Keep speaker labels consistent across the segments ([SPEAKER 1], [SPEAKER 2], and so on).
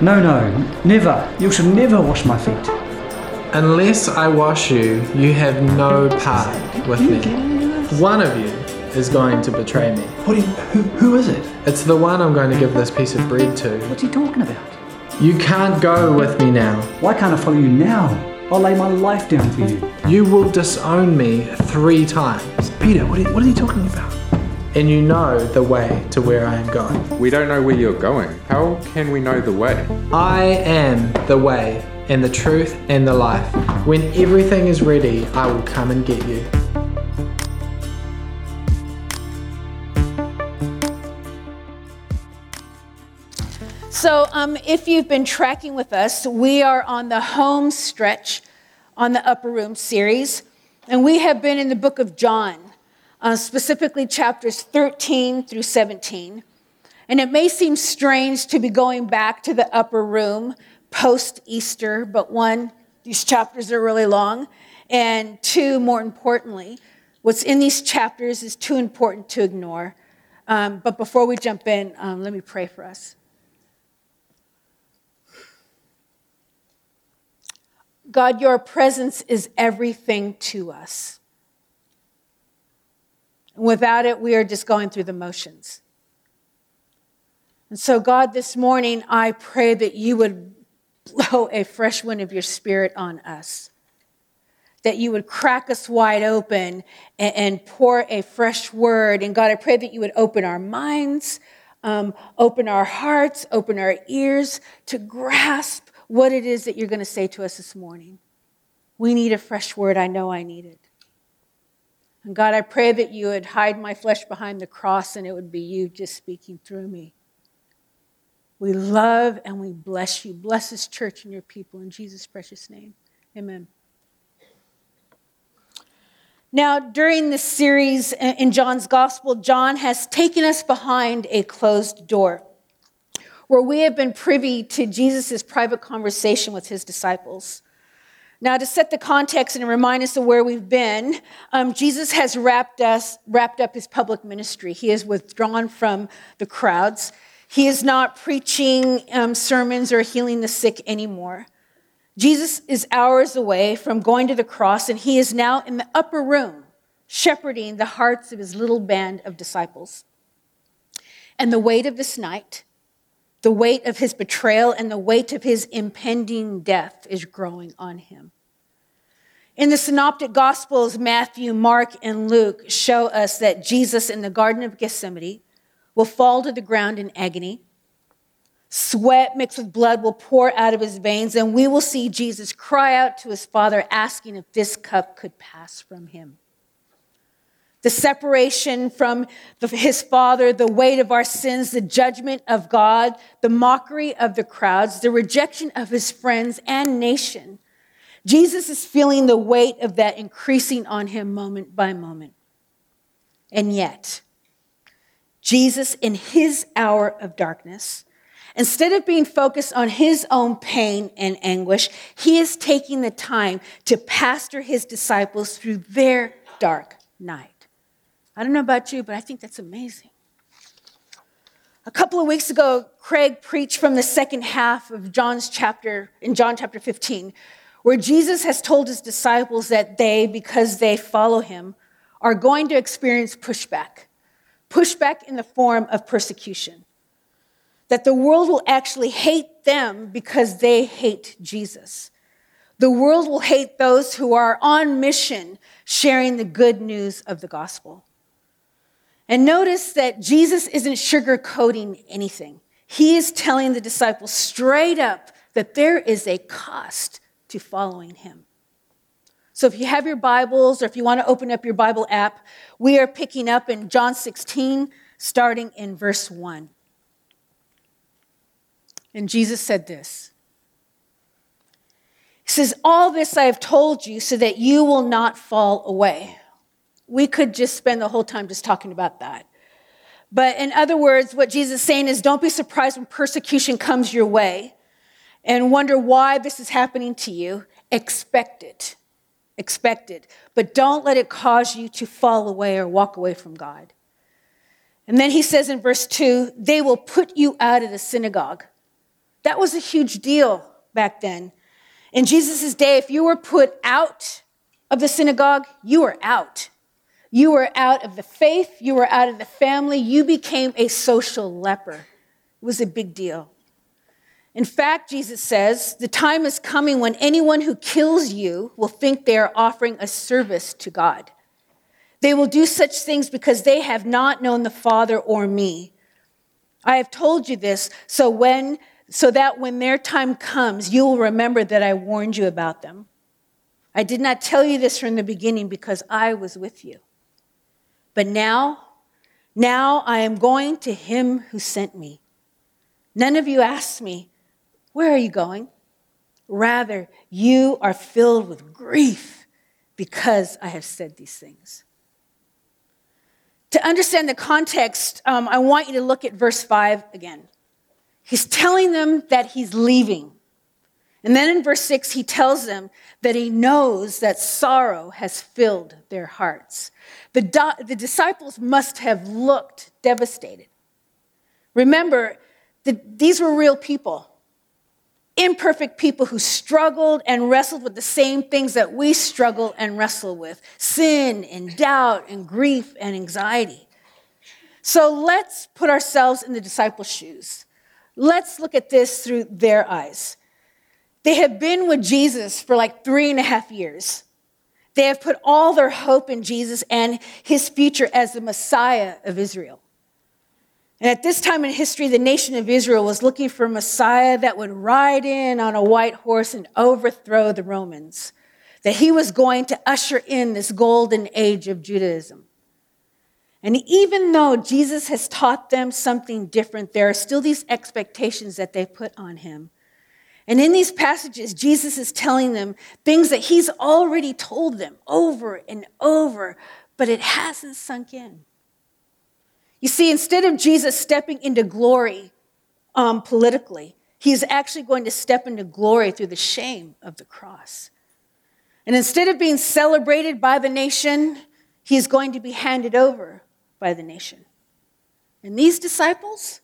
[SPEAKER 1] No, no, never. You should never wash my feet.
[SPEAKER 2] Unless I wash you, you have no part with me. One of you is going to betray me.
[SPEAKER 1] What you, who, who is it?
[SPEAKER 2] It's the one I'm going to give this piece of bread to.
[SPEAKER 1] What's he talking about?
[SPEAKER 2] You can't go with me now.
[SPEAKER 1] Why can't I follow you now? I'll lay my life down for you.
[SPEAKER 2] You will disown me three times,
[SPEAKER 1] Peter, what, are, what is he talking about?
[SPEAKER 2] And you know the way to where I am going.
[SPEAKER 3] We don't know where you're going. How can we know the way?
[SPEAKER 2] I am the way and the truth and the life. When everything is ready, I will come and get you.
[SPEAKER 4] So, um, if you've been tracking with us, we are on the home stretch on the Upper Room series, and we have been in the book of John, uh, specifically chapters 13 through 17. And it may seem strange to be going back to the Upper Room post Easter, but one, these chapters are really long, and two, more importantly, what's in these chapters is too important to ignore. Um, but before we jump in, um, let me pray for us. God, your presence is everything to us. Without it, we are just going through the motions. And so, God, this morning, I pray that you would blow a fresh wind of your spirit on us, that you would crack us wide open and, and pour a fresh word. And God, I pray that you would open our minds, um, open our hearts, open our ears to grasp what it is that you're going to say to us this morning. We need a fresh word. I know I need it. And God, I pray that you would hide my flesh behind the cross and it would be you just speaking through me. We love and we bless you. Bless this church and your people in Jesus' precious name. Amen. Now, during this series in John's gospel, John has taken us behind a closed door where we have been privy to Jesus' private conversation with his disciples. Now, to set the context and remind us of where we've been, um, Jesus has wrapped us, wrapped up his public ministry. He has withdrawn from the crowds. He is not preaching um, sermons or healing the sick anymore. Jesus is hours away from going to the cross, and he is now in the upper room, shepherding the hearts of his little band of disciples. And the weight of this night, the weight of his betrayal and the weight of his impending death is growing on him. In the synoptic gospels, Matthew, Mark, and Luke show us that Jesus in the Garden of Gethsemane will fall to the ground in agony. Sweat mixed with blood will pour out of his veins, and we will see Jesus cry out to his Father, asking if this cup could pass from him the separation from the, his father, the weight of our sins, the judgment of God, the mockery of the crowds, the rejection of his friends and nation. Jesus is feeling the weight of that increasing on him moment by moment. And yet, Jesus, in his hour of darkness, instead of being focused on his own pain and anguish, he is taking the time to pastor his disciples through their dark night. I don't know about you, but I think that's amazing. A couple of weeks ago, Craig preached from the second half of John's chapter, in John chapter 15, where Jesus has told his disciples that they, because they follow him, are going to experience pushback. Pushback in the form of persecution. That the world will actually hate them because they hate Jesus. The world will hate those who are on mission sharing the good news of the gospel. And notice that Jesus isn't sugarcoating anything. He is telling the disciples straight up that there is a cost to following him. So if you have your Bibles or if you want to open up your Bible app, we are picking up in John 16, starting in verse 1. And Jesus said this He says, All this I have told you so that you will not fall away we could just spend the whole time just talking about that. But in other words, what Jesus is saying is don't be surprised when persecution comes your way and wonder why this is happening to you. Expect it. Expect it. But don't let it cause you to fall away or walk away from God. And then he says in verse 2 they will put you out of the synagogue. That was a huge deal back then. In Jesus' day, if you were put out of the synagogue, you were out. You were out of the faith, you were out of the family, you became a social leper. It was a big deal. In fact, Jesus says, the time is coming when anyone who kills you will think they are offering a service to God. They will do such things because they have not known the Father or me. I have told you this so when so that when their time comes you will remember that I warned you about them. I did not tell you this from the beginning because I was with you. But now now I am going to him who sent me. None of you asked me, where are you going? Rather, you are filled with grief because I have said these things. To understand the context, um, I want you to look at verse 5 again. He's telling them that he's leaving. And then in verse 6, he tells them that he knows that sorrow has filled their hearts. The, do- the disciples must have looked devastated. Remember, the, these were real people imperfect people who struggled and wrestled with the same things that we struggle and wrestle with sin and doubt and grief and anxiety. So let's put ourselves in the disciples' shoes. Let's look at this through their eyes. They have been with Jesus for like three and a half years. They have put all their hope in Jesus and his future as the Messiah of Israel. And at this time in history, the nation of Israel was looking for a Messiah that would ride in on a white horse and overthrow the Romans, that he was going to usher in this golden age of Judaism. And even though Jesus has taught them something different, there are still these expectations that they put on him. And in these passages, Jesus is telling them things that he's already told them over and over, but it hasn't sunk in. You see, instead of Jesus stepping into glory um, politically, he's actually going to step into glory through the shame of the cross. And instead of being celebrated by the nation, he's going to be handed over by the nation. And these disciples,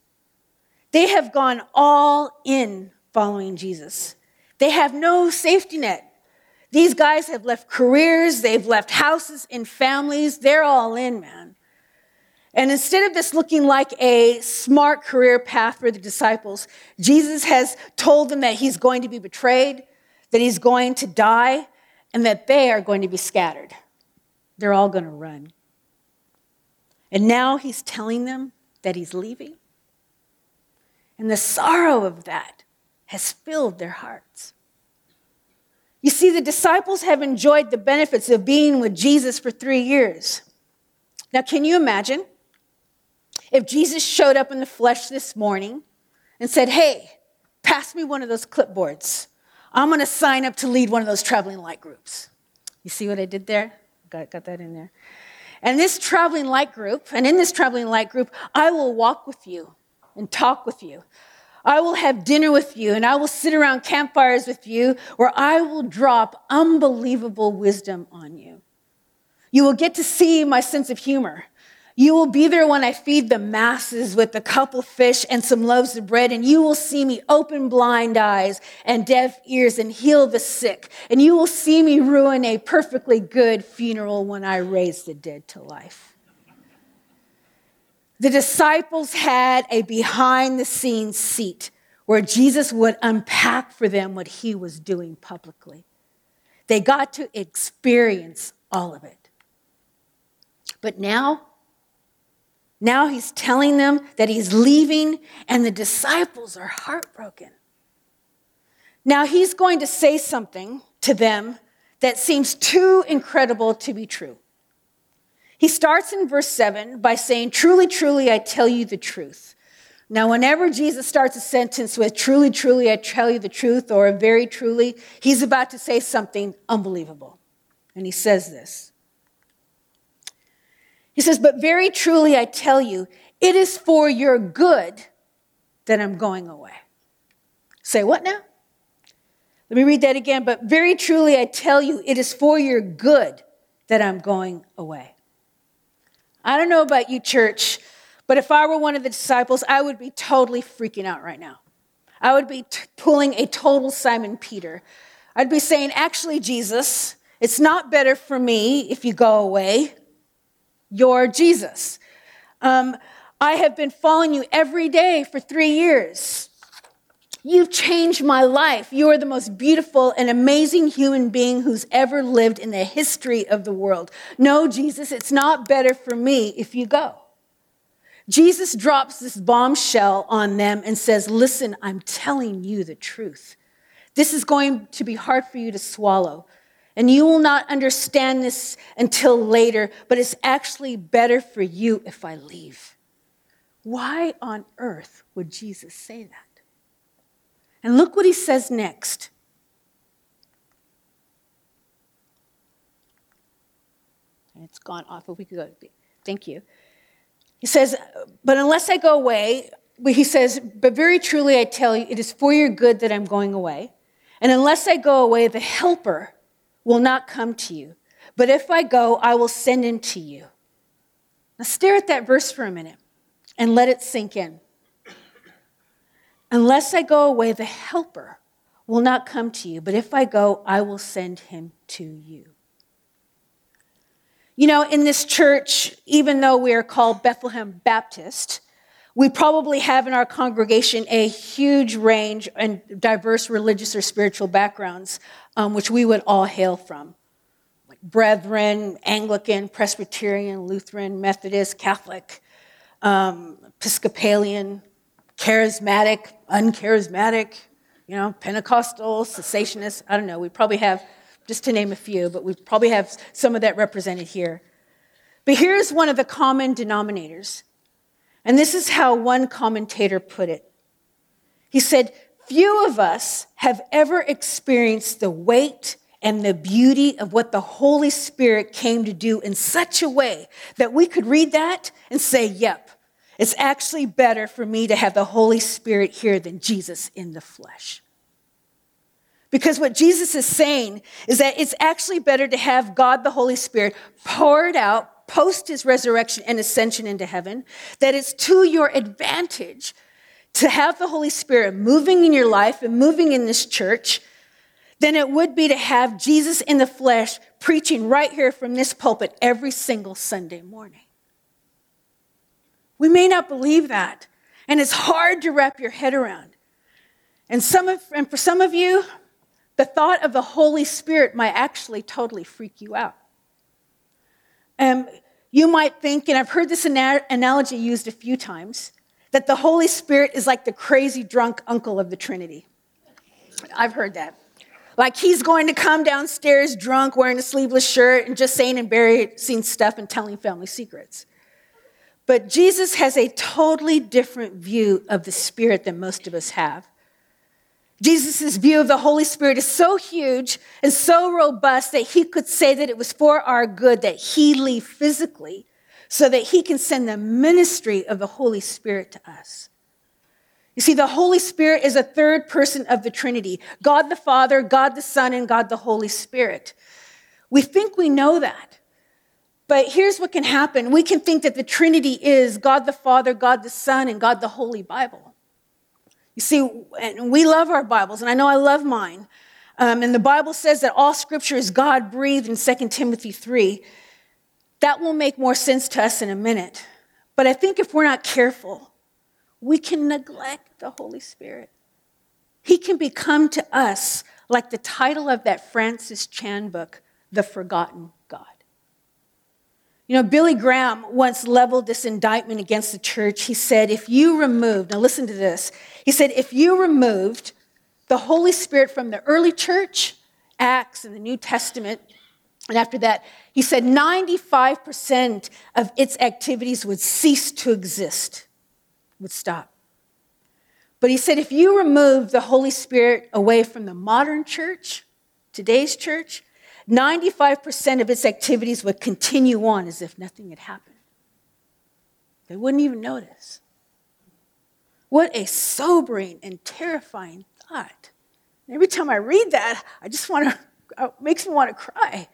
[SPEAKER 4] they have gone all in following Jesus. They have no safety net. These guys have left careers, they've left houses and families. They're all in, man. And instead of this looking like a smart career path for the disciples, Jesus has told them that he's going to be betrayed, that he's going to die, and that they are going to be scattered. They're all going to run. And now he's telling them that he's leaving. And the sorrow of that has filled their hearts. You see, the disciples have enjoyed the benefits of being with Jesus for three years. Now, can you imagine if Jesus showed up in the flesh this morning and said, Hey, pass me one of those clipboards. I'm going to sign up to lead one of those traveling light groups. You see what I did there? Got, got that in there. And this traveling light group, and in this traveling light group, I will walk with you and talk with you. I will have dinner with you and I will sit around campfires with you where I will drop unbelievable wisdom on you. You will get to see my sense of humor. You will be there when I feed the masses with a couple fish and some loaves of bread, and you will see me open blind eyes and deaf ears and heal the sick. And you will see me ruin a perfectly good funeral when I raise the dead to life. The disciples had a behind the scenes seat where Jesus would unpack for them what he was doing publicly. They got to experience all of it. But now, now he's telling them that he's leaving, and the disciples are heartbroken. Now he's going to say something to them that seems too incredible to be true. He starts in verse 7 by saying, Truly, truly, I tell you the truth. Now, whenever Jesus starts a sentence with, Truly, truly, I tell you the truth, or very truly, he's about to say something unbelievable. And he says this he says, But very truly I tell you, it is for your good that I'm going away. Say what now? Let me read that again. But very truly I tell you, it is for your good that I'm going away. I don't know about you, church, but if I were one of the disciples, I would be totally freaking out right now. I would be t- pulling a total Simon Peter. I'd be saying, actually, Jesus, it's not better for me if you go away. You're Jesus. Um, I have been following you every day for three years. You've changed my life. You are the most beautiful and amazing human being who's ever lived in the history of the world. No, Jesus, it's not better for me if you go. Jesus drops this bombshell on them and says, Listen, I'm telling you the truth. This is going to be hard for you to swallow. And you will not understand this until later, but it's actually better for you if I leave. Why on earth would Jesus say that? And look what he says next. And it's gone off. If we could go. Thank you. He says, But unless I go away, he says, But very truly I tell you, it is for your good that I'm going away. And unless I go away, the helper will not come to you. But if I go, I will send him to you. Now stare at that verse for a minute and let it sink in. Unless I go away, the helper will not come to you, but if I go, I will send him to you. You know, in this church, even though we are called Bethlehem Baptist, we probably have in our congregation a huge range and diverse religious or spiritual backgrounds, um, which we would all hail from. Like Brethren, Anglican, Presbyterian, Lutheran, Methodist, Catholic, um, Episcopalian, charismatic, uncharismatic, you know, Pentecostal, cessationist. I don't know. We probably have, just to name a few, but we probably have some of that represented here. But here's one of the common denominators. And this is how one commentator put it. He said, Few of us have ever experienced the weight and the beauty of what the Holy Spirit came to do in such a way that we could read that and say, Yep, it's actually better for me to have the Holy Spirit here than Jesus in the flesh. Because what Jesus is saying is that it's actually better to have God the Holy Spirit poured out post his resurrection and ascension into heaven, that it's to your advantage to have the Holy Spirit moving in your life and moving in this church than it would be to have Jesus in the flesh preaching right here from this pulpit every single Sunday morning. We may not believe that. And it's hard to wrap your head around. And, some of, and for some of you, the thought of the Holy Spirit might actually totally freak you out. Um, you might think, and I've heard this ana- analogy used a few times, that the Holy Spirit is like the crazy drunk uncle of the Trinity. I've heard that. Like he's going to come downstairs drunk, wearing a sleeveless shirt, and just saying embarrassing stuff and telling family secrets. But Jesus has a totally different view of the Spirit than most of us have. Jesus' view of the Holy Spirit is so huge and so robust that he could say that it was for our good that he leave physically so that he can send the ministry of the Holy Spirit to us. You see, the Holy Spirit is a third person of the Trinity God the Father, God the Son, and God the Holy Spirit. We think we know that. But here's what can happen we can think that the Trinity is God the Father, God the Son, and God the Holy Bible. You see, and we love our Bibles, and I know I love mine. Um, and the Bible says that all scripture is God breathed in 2 Timothy 3. That will make more sense to us in a minute. But I think if we're not careful, we can neglect the Holy Spirit. He can become to us like the title of that Francis Chan book, The Forgotten. You know, Billy Graham once leveled this indictment against the church. He said, if you removed, now listen to this. He said, if you removed the Holy Spirit from the early church, Acts and the New Testament, and after that, he said 95% of its activities would cease to exist, would stop. But he said if you remove the Holy Spirit away from the modern church, today's church, 95% of its activities would continue on as if nothing had happened. They wouldn't even notice. What a sobering and terrifying thought. every time I read that, I just want to, it makes me want to cry.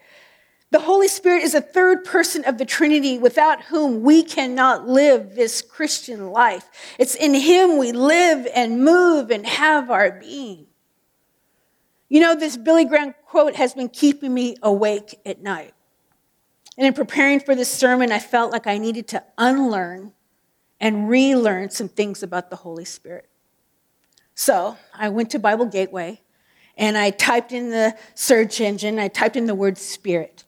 [SPEAKER 4] The Holy Spirit is a third person of the Trinity without whom we cannot live this Christian life. It's in Him we live and move and have our being. You know, this Billy Graham quote has been keeping me awake at night. And in preparing for this sermon, I felt like I needed to unlearn and relearn some things about the Holy Spirit. So I went to Bible Gateway and I typed in the search engine, I typed in the word Spirit.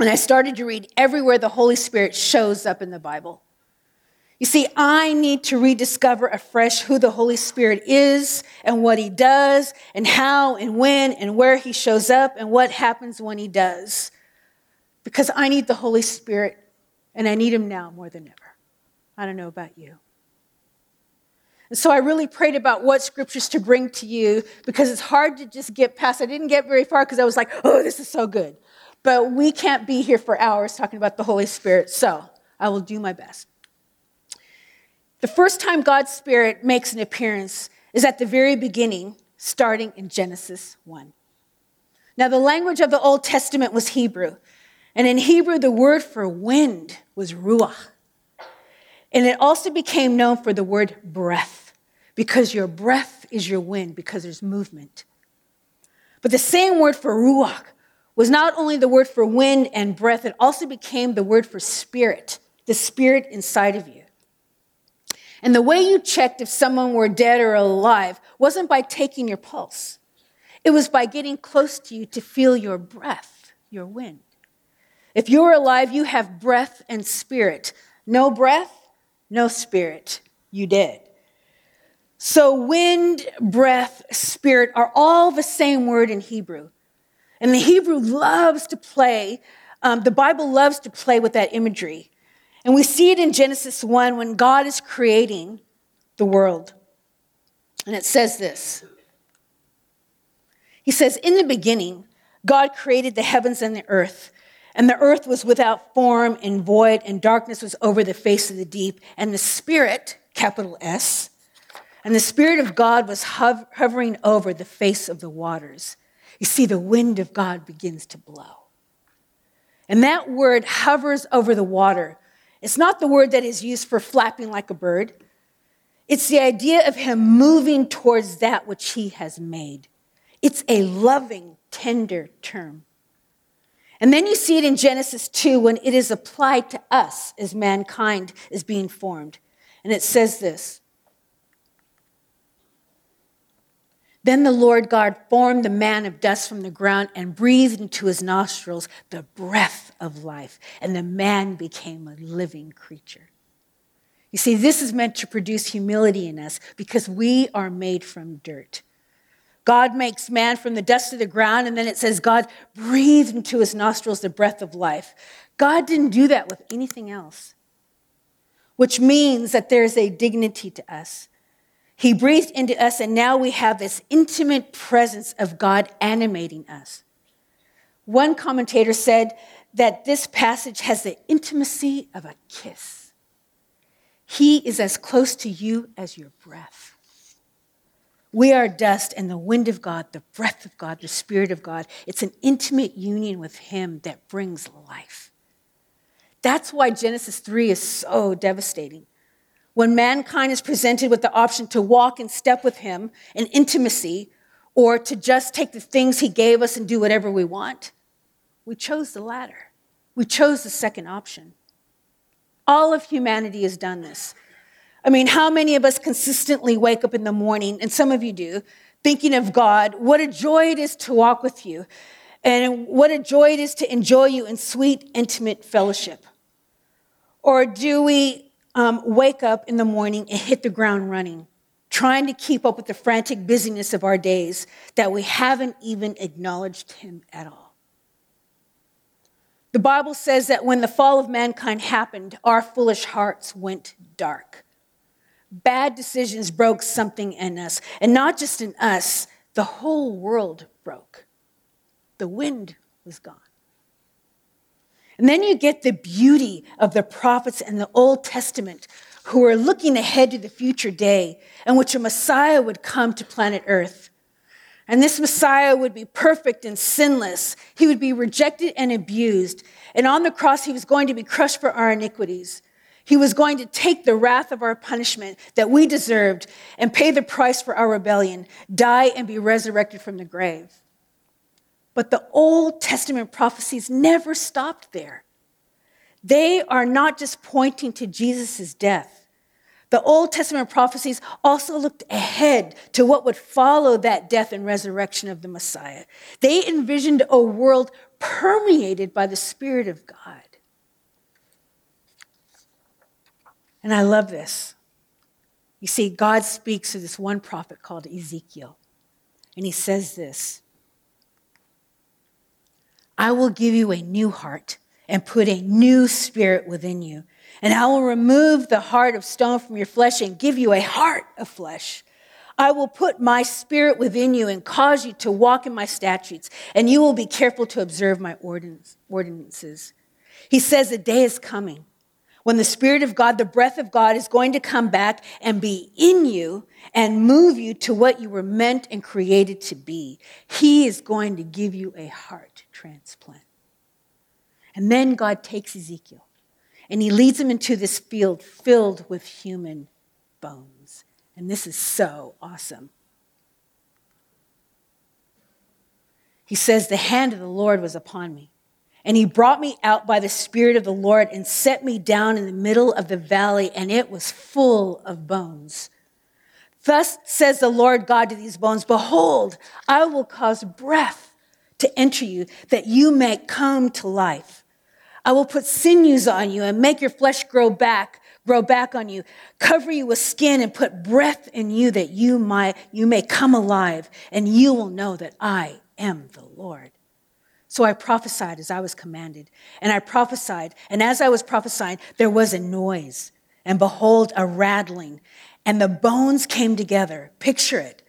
[SPEAKER 4] And I started to read everywhere the Holy Spirit shows up in the Bible. You see, I need to rediscover afresh who the Holy Spirit is and what he does and how and when and where he shows up and what happens when he does. Because I need the Holy Spirit and I need him now more than ever. I don't know about you. And so I really prayed about what scriptures to bring to you because it's hard to just get past. I didn't get very far because I was like, oh, this is so good. But we can't be here for hours talking about the Holy Spirit, so I will do my best. The first time God's Spirit makes an appearance is at the very beginning, starting in Genesis 1. Now, the language of the Old Testament was Hebrew, and in Hebrew, the word for wind was ruach. And it also became known for the word breath, because your breath is your wind, because there's movement. But the same word for ruach was not only the word for wind and breath, it also became the word for spirit, the spirit inside of you. And the way you checked if someone were dead or alive wasn't by taking your pulse, it was by getting close to you to feel your breath, your wind. If you're alive, you have breath and spirit. No breath, no spirit, you dead. So, wind, breath, spirit are all the same word in Hebrew. And the Hebrew loves to play, um, the Bible loves to play with that imagery. And we see it in Genesis 1 when God is creating the world. And it says this He says, In the beginning, God created the heavens and the earth. And the earth was without form and void, and darkness was over the face of the deep. And the Spirit, capital S, and the Spirit of God was hovering over the face of the waters. You see, the wind of God begins to blow. And that word hovers over the water. It's not the word that is used for flapping like a bird. It's the idea of him moving towards that which he has made. It's a loving, tender term. And then you see it in Genesis 2 when it is applied to us as mankind is being formed. And it says this Then the Lord God formed the man of dust from the ground and breathed into his nostrils the breath of life, and the man became a living creature. You see, this is meant to produce humility in us because we are made from dirt. God makes man from the dust of the ground, and then it says God breathed into his nostrils the breath of life. God didn't do that with anything else, which means that there's a dignity to us. He breathed into us, and now we have this intimate presence of God animating us. One commentator said that this passage has the intimacy of a kiss. He is as close to you as your breath. We are dust, and the wind of God, the breath of God, the Spirit of God, it's an intimate union with Him that brings life. That's why Genesis 3 is so devastating. When mankind is presented with the option to walk and step with him in intimacy or to just take the things he gave us and do whatever we want, we chose the latter. We chose the second option. All of humanity has done this. I mean, how many of us consistently wake up in the morning, and some of you do, thinking of God, what a joy it is to walk with you, and what a joy it is to enjoy you in sweet, intimate fellowship? Or do we um, wake up in the morning and hit the ground running, trying to keep up with the frantic busyness of our days that we haven't even acknowledged Him at all. The Bible says that when the fall of mankind happened, our foolish hearts went dark. Bad decisions broke something in us, and not just in us, the whole world broke. The wind was gone. And then you get the beauty of the prophets in the Old Testament who are looking ahead to the future day in which a Messiah would come to planet Earth. And this Messiah would be perfect and sinless. He would be rejected and abused. And on the cross, he was going to be crushed for our iniquities. He was going to take the wrath of our punishment that we deserved and pay the price for our rebellion, die and be resurrected from the grave. But the Old Testament prophecies never stopped there. They are not just pointing to Jesus' death. The Old Testament prophecies also looked ahead to what would follow that death and resurrection of the Messiah. They envisioned a world permeated by the Spirit of God. And I love this. You see, God speaks to this one prophet called Ezekiel, and he says this I will give you a new heart and put a new spirit within you. And I will remove the heart of stone from your flesh and give you a heart of flesh. I will put my spirit within you and cause you to walk in my statutes, and you will be careful to observe my ordinances. He says, A day is coming when the Spirit of God, the breath of God, is going to come back and be in you and move you to what you were meant and created to be. He is going to give you a heart transplant. And then God takes Ezekiel and he leads him into this field filled with human bones. And this is so awesome. He says, The hand of the Lord was upon me and he brought me out by the Spirit of the Lord and set me down in the middle of the valley, and it was full of bones. Thus says the Lord God to these bones Behold, I will cause breath to enter you, that you may come to life. I will put sinews on you and make your flesh grow back, grow back on you, cover you with skin and put breath in you that you might, you may come alive, and you will know that I am the Lord. So I prophesied as I was commanded. And I prophesied. And as I was prophesying, there was a noise. And behold, a rattling. And the bones came together. Picture it.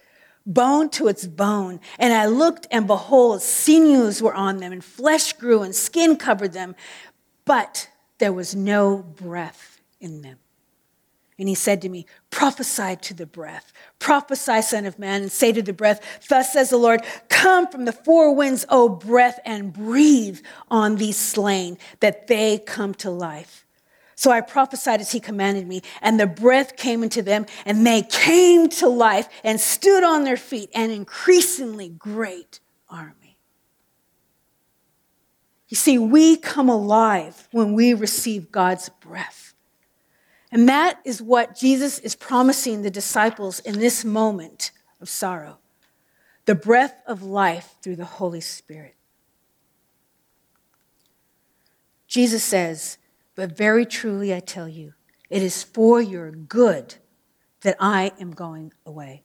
[SPEAKER 4] Bone to its bone. And I looked, and behold, sinews were on them, and flesh grew, and skin covered them. But there was no breath in them. And he said to me, Prophesy to the breath. Prophesy, Son of Man, and say to the breath, Thus says the Lord, Come from the four winds, O breath, and breathe on these slain, that they come to life. So I prophesied as he commanded me, and the breath came into them, and they came to life and stood on their feet, an increasingly great army. You see, we come alive when we receive God's breath. And that is what Jesus is promising the disciples in this moment of sorrow the breath of life through the Holy Spirit. Jesus says, But very truly I tell you, it is for your good that I am going away.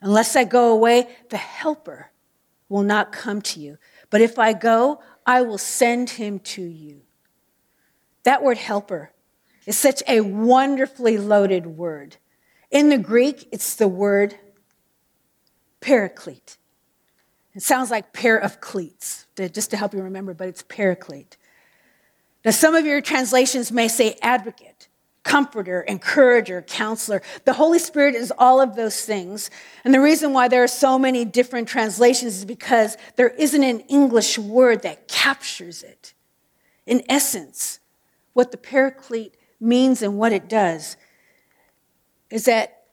[SPEAKER 4] Unless I go away, the Helper will not come to you. But if I go, I will send him to you. That word helper is such a wonderfully loaded word. In the Greek, it's the word paraclete. It sounds like pair of cleats, just to help you remember, but it's paraclete. Now, some of your translations may say advocate, comforter, encourager, counselor. The Holy Spirit is all of those things. And the reason why there are so many different translations is because there isn't an English word that captures it. In essence, what the paraclete means and what it does is that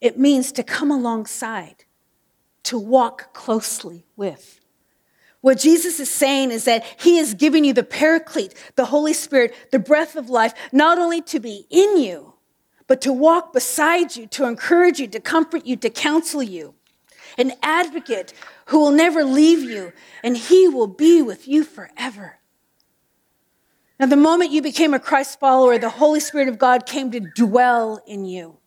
[SPEAKER 4] it means to come alongside, to walk closely with. What Jesus is saying is that He is giving you the paraclete, the Holy Spirit, the breath of life, not only to be in you, but to walk beside you, to encourage you, to comfort you, to counsel you. An advocate who will never leave you, and He will be with you forever. Now, the moment you became a Christ follower, the Holy Spirit of God came to dwell in you.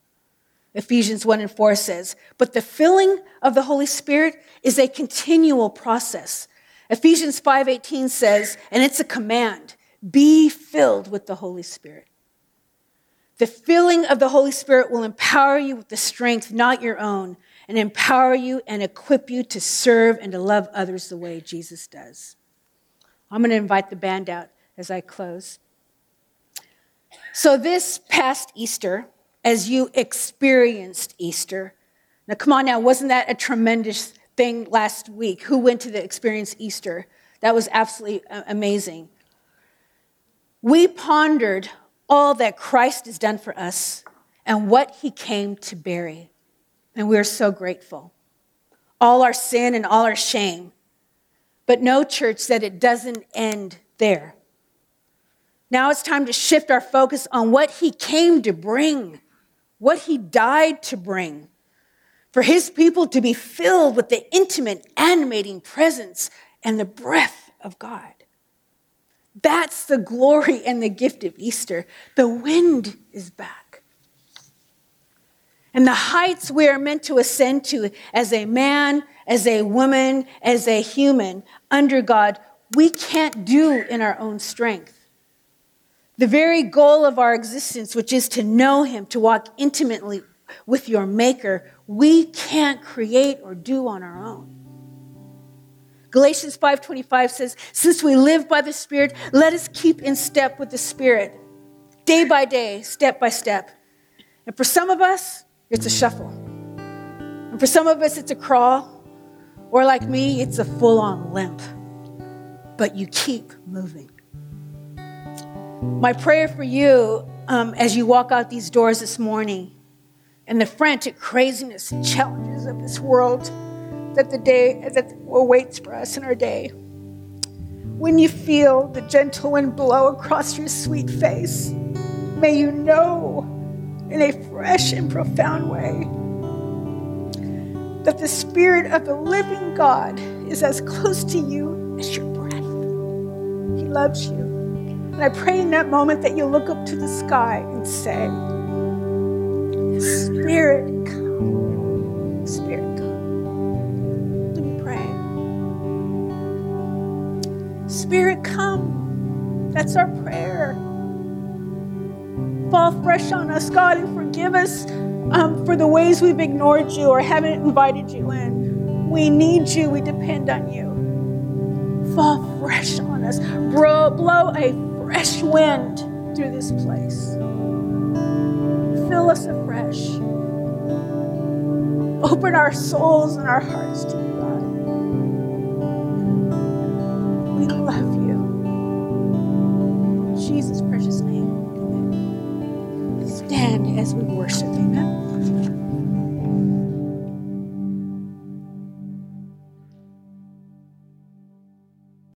[SPEAKER 4] Ephesians 1 and 4 says, but the filling of the Holy Spirit is a continual process. Ephesians 5:18 says, and it's a command, be filled with the Holy Spirit. The filling of the Holy Spirit will empower you with the strength not your own and empower you and equip you to serve and to love others the way Jesus does. I'm going to invite the band out as I close. So, this past Easter, as you experienced Easter, Now, come on now, wasn't that a tremendous thing last week? Who went to the Experience Easter? That was absolutely uh, amazing. We pondered all that Christ has done for us and what he came to bury. And we're so grateful. All our sin and all our shame. But no church said it doesn't end there. Now it's time to shift our focus on what he came to bring, what he died to bring. For his people to be filled with the intimate, animating presence and the breath of God. That's the glory and the gift of Easter. The wind is back. And the heights we are meant to ascend to as a man, as a woman, as a human under God, we can't do in our own strength. The very goal of our existence, which is to know Him, to walk intimately with your Maker, we can't create or do on our own. Galatians 5:25 says, "Since we live by the Spirit, let us keep in step with the Spirit, day by day, step by step." And for some of us, it's a shuffle. And for some of us, it's a crawl. Or like me, it's a full-on limp. But you keep moving. My prayer for you um, as you walk out these doors this morning and the frantic craziness and challenges of this world that the day that awaits for us in our day. When you feel the gentle wind blow across your sweet face, may you know in a fresh and profound way that the Spirit of the living God is as close to you as your breath. He loves you. And I pray in that moment that you look up to the sky and say, Spirit, come. Spirit, come. Let me pray. Spirit, come. That's our prayer. Fall fresh on us, God, and forgive us um, for the ways we've ignored you or haven't invited you in. We need you. We depend on you. Fall fresh on us. Blow, blow a fresh wind through this place. Fill us. Open our souls and our hearts to